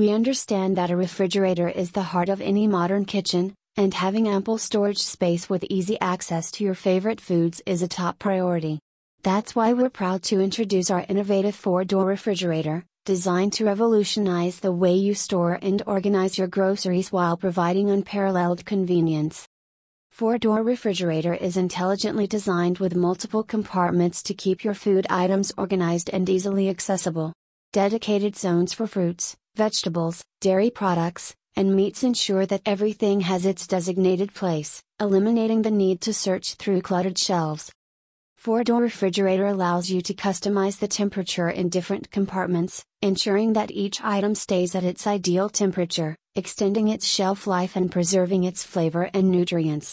We understand that a refrigerator is the heart of any modern kitchen, and having ample storage space with easy access to your favorite foods is a top priority. That's why we're proud to introduce our innovative four door refrigerator, designed to revolutionize the way you store and organize your groceries while providing unparalleled convenience. Four door refrigerator is intelligently designed with multiple compartments to keep your food items organized and easily accessible. Dedicated zones for fruits, vegetables, dairy products, and meats ensure that everything has its designated place, eliminating the need to search through cluttered shelves. Four door refrigerator allows you to customize the temperature in different compartments, ensuring that each item stays at its ideal temperature, extending its shelf life and preserving its flavor and nutrients.